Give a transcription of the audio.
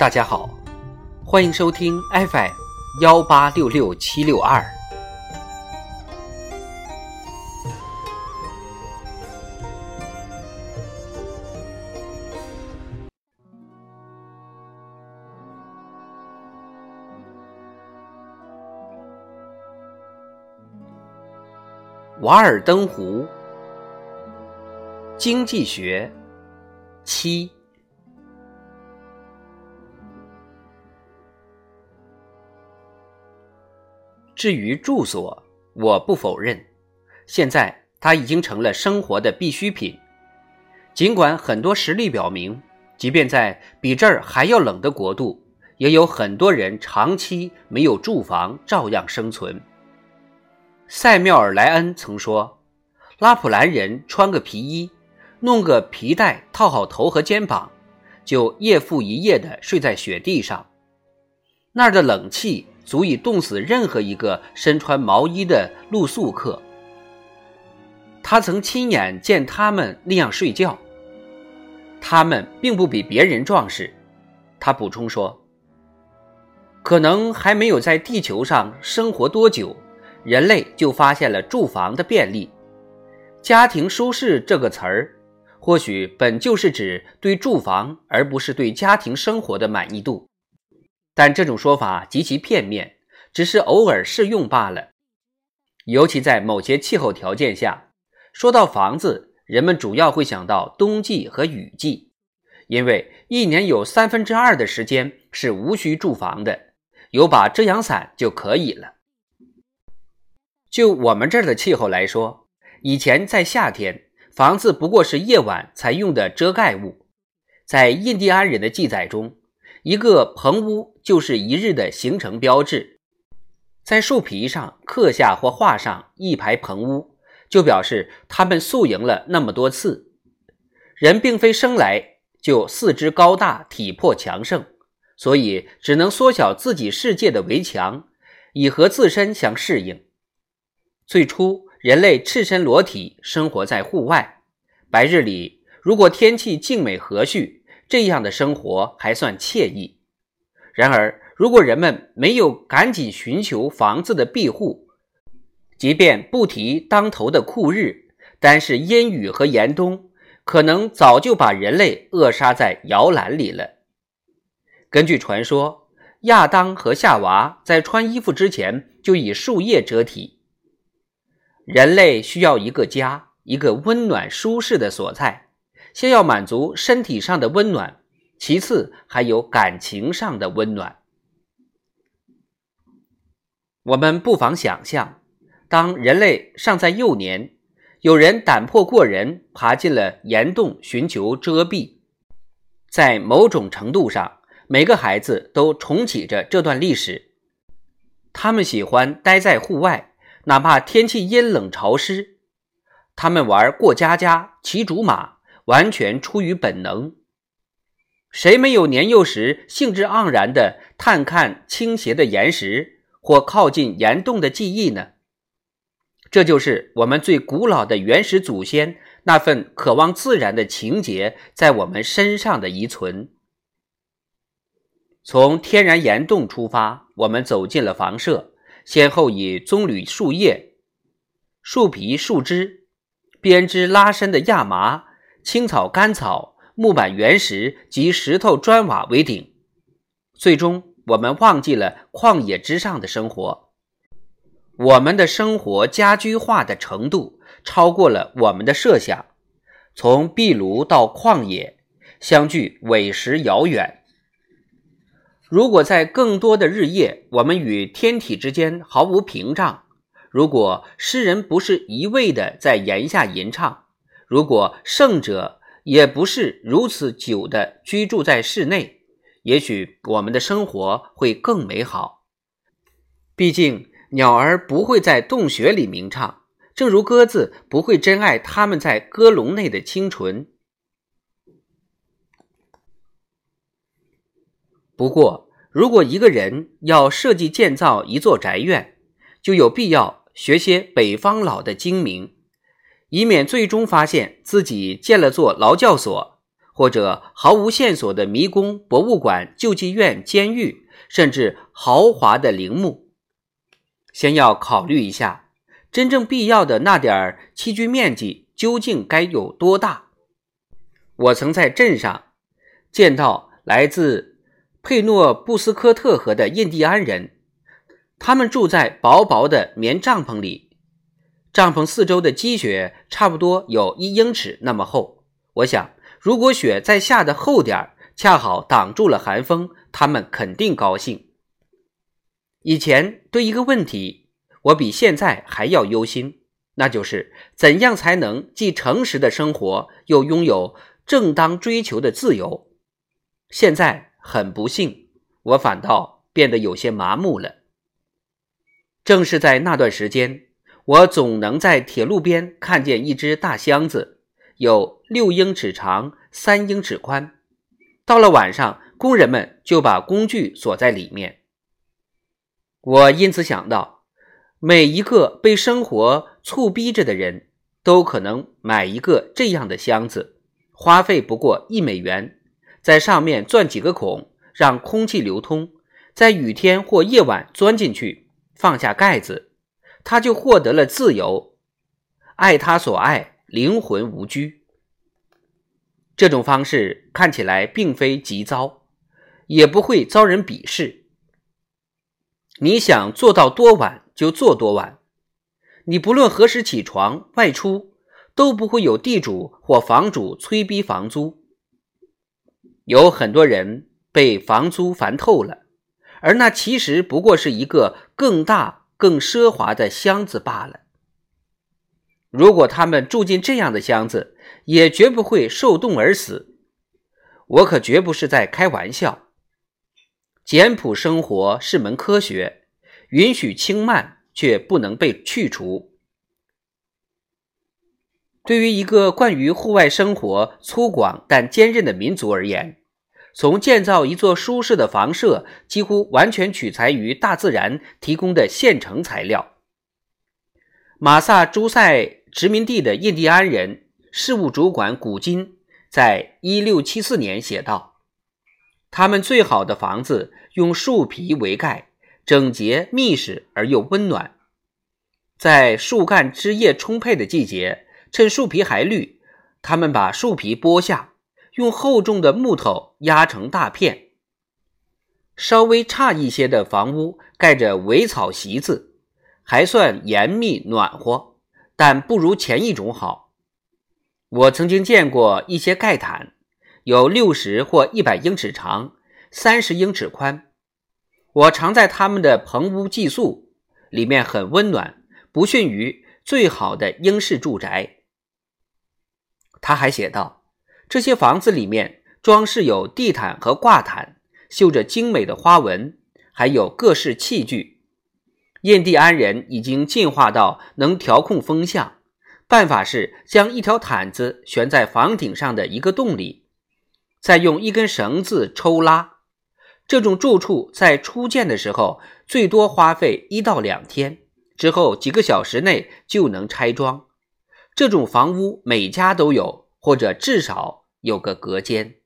大家好，欢迎收听 FM 幺八六六七六二。瓦尔登湖经济学七。至于住所，我不否认，现在它已经成了生活的必需品。尽管很多实例表明，即便在比这儿还要冷的国度，也有很多人长期没有住房，照样生存。塞缪尔·莱恩曾说：“拉普兰人穿个皮衣，弄个皮带套好头和肩膀，就夜复一夜地睡在雪地上，那儿的冷气。”足以冻死任何一个身穿毛衣的露宿客。他曾亲眼见他们那样睡觉。他们并不比别人壮实。他补充说：“可能还没有在地球上生活多久，人类就发现了住房的便利。家庭舒适这个词儿，或许本就是指对住房，而不是对家庭生活的满意度。”但这种说法极其片面，只是偶尔适用罢了。尤其在某些气候条件下，说到房子，人们主要会想到冬季和雨季，因为一年有三分之二的时间是无需住房的，有把遮阳伞就可以了。就我们这儿的气候来说，以前在夏天，房子不过是夜晚才用的遮盖物。在印第安人的记载中。一个棚屋就是一日的行程标志，在树皮上刻下或画上一排棚屋，就表示他们宿营了那么多次。人并非生来就四肢高大、体魄强盛，所以只能缩小自己世界的围墙，以和自身相适应。最初，人类赤身裸体生活在户外，白日里如果天气静美和煦。这样的生活还算惬意。然而，如果人们没有赶紧寻求房子的庇护，即便不提当头的酷日，单是阴雨和严冬，可能早就把人类扼杀在摇篮里了。根据传说，亚当和夏娃在穿衣服之前就以树叶遮体。人类需要一个家，一个温暖舒适的所在。先要满足身体上的温暖，其次还有感情上的温暖。我们不妨想象，当人类尚在幼年，有人胆魄过人，爬进了岩洞寻求遮蔽。在某种程度上，每个孩子都重启着这段历史。他们喜欢待在户外，哪怕天气阴冷潮湿。他们玩过家家，骑竹马。完全出于本能，谁没有年幼时兴致盎然地探看倾斜的岩石或靠近岩洞的记忆呢？这就是我们最古老的原始祖先那份渴望自然的情节在我们身上的遗存。从天然岩洞出发，我们走进了房舍，先后以棕榈树叶、树皮、树枝、编织拉伸的亚麻。青草、干草、木板、原石及石头、砖瓦为顶，最终我们忘记了旷野之上的生活。我们的生活家居化的程度超过了我们的设想。从壁炉到旷野，相距委实遥远。如果在更多的日夜，我们与天体之间毫无屏障；如果诗人不是一味的在檐下吟唱。如果圣者也不是如此久的居住在室内，也许我们的生活会更美好。毕竟，鸟儿不会在洞穴里鸣唱，正如鸽子不会珍爱它们在鸽笼内的清纯。不过，如果一个人要设计建造一座宅院，就有必要学些北方佬的精明。以免最终发现自己建了座劳教所，或者毫无线索的迷宫、博物馆、救济院、监狱，甚至豪华的陵墓。先要考虑一下，真正必要的那点儿栖居面积究竟该有多大。我曾在镇上见到来自佩诺布斯科特河的印第安人，他们住在薄薄的棉帐篷里，帐篷四周的积雪差不多有一英尺那么厚。我想，如果雪再下的厚点，恰好挡住了寒风，他们肯定高兴。以前对一个问题，我比现在还要忧心，那就是怎样才能既诚实的生活，又拥有。正当追求的自由，现在很不幸，我反倒变得有些麻木了。正是在那段时间，我总能在铁路边看见一只大箱子，有六英尺长，三英尺宽。到了晚上，工人们就把工具锁在里面。我因此想到，每一个被生活促逼着的人，都可能买一个这样的箱子。花费不过一美元，在上面钻几个孔，让空气流通，在雨天或夜晚钻进去，放下盖子，他就获得了自由，爱他所爱，灵魂无拘。这种方式看起来并非急躁，也不会遭人鄙视。你想做到多晚就做多晚，你不论何时起床外出。都不会有地主或房主催逼房租，有很多人被房租烦透了，而那其实不过是一个更大、更奢华的箱子罢了。如果他们住进这样的箱子，也绝不会受冻而死。我可绝不是在开玩笑。简朴生活是门科学，允许轻慢，却不能被去除。对于一个惯于户外生活、粗犷但坚韧的民族而言，从建造一座舒适的房舍，几乎完全取材于大自然提供的现成材料。马萨诸塞殖民地的印第安人事务主管古金在1674年写道：“他们最好的房子用树皮为盖，整洁密实而又温暖。在树干枝叶充沛的季节。”趁树皮还绿，他们把树皮剥下，用厚重的木头压成大片。稍微差一些的房屋盖着苇草席子，还算严密暖和，但不如前一种好。我曾经见过一些盖毯，有六十或一百英尺长，三十英尺宽。我常在他们的棚屋寄宿，里面很温暖，不逊于最好的英式住宅。他还写道：“这些房子里面装饰有地毯和挂毯，绣着精美的花纹，还有各式器具。印第安人已经进化到能调控风向，办法是将一条毯子悬在房顶上的一个洞里，再用一根绳子抽拉。这种住处在初建的时候最多花费一到两天，之后几个小时内就能拆装。”这种房屋每家都有，或者至少有个隔间。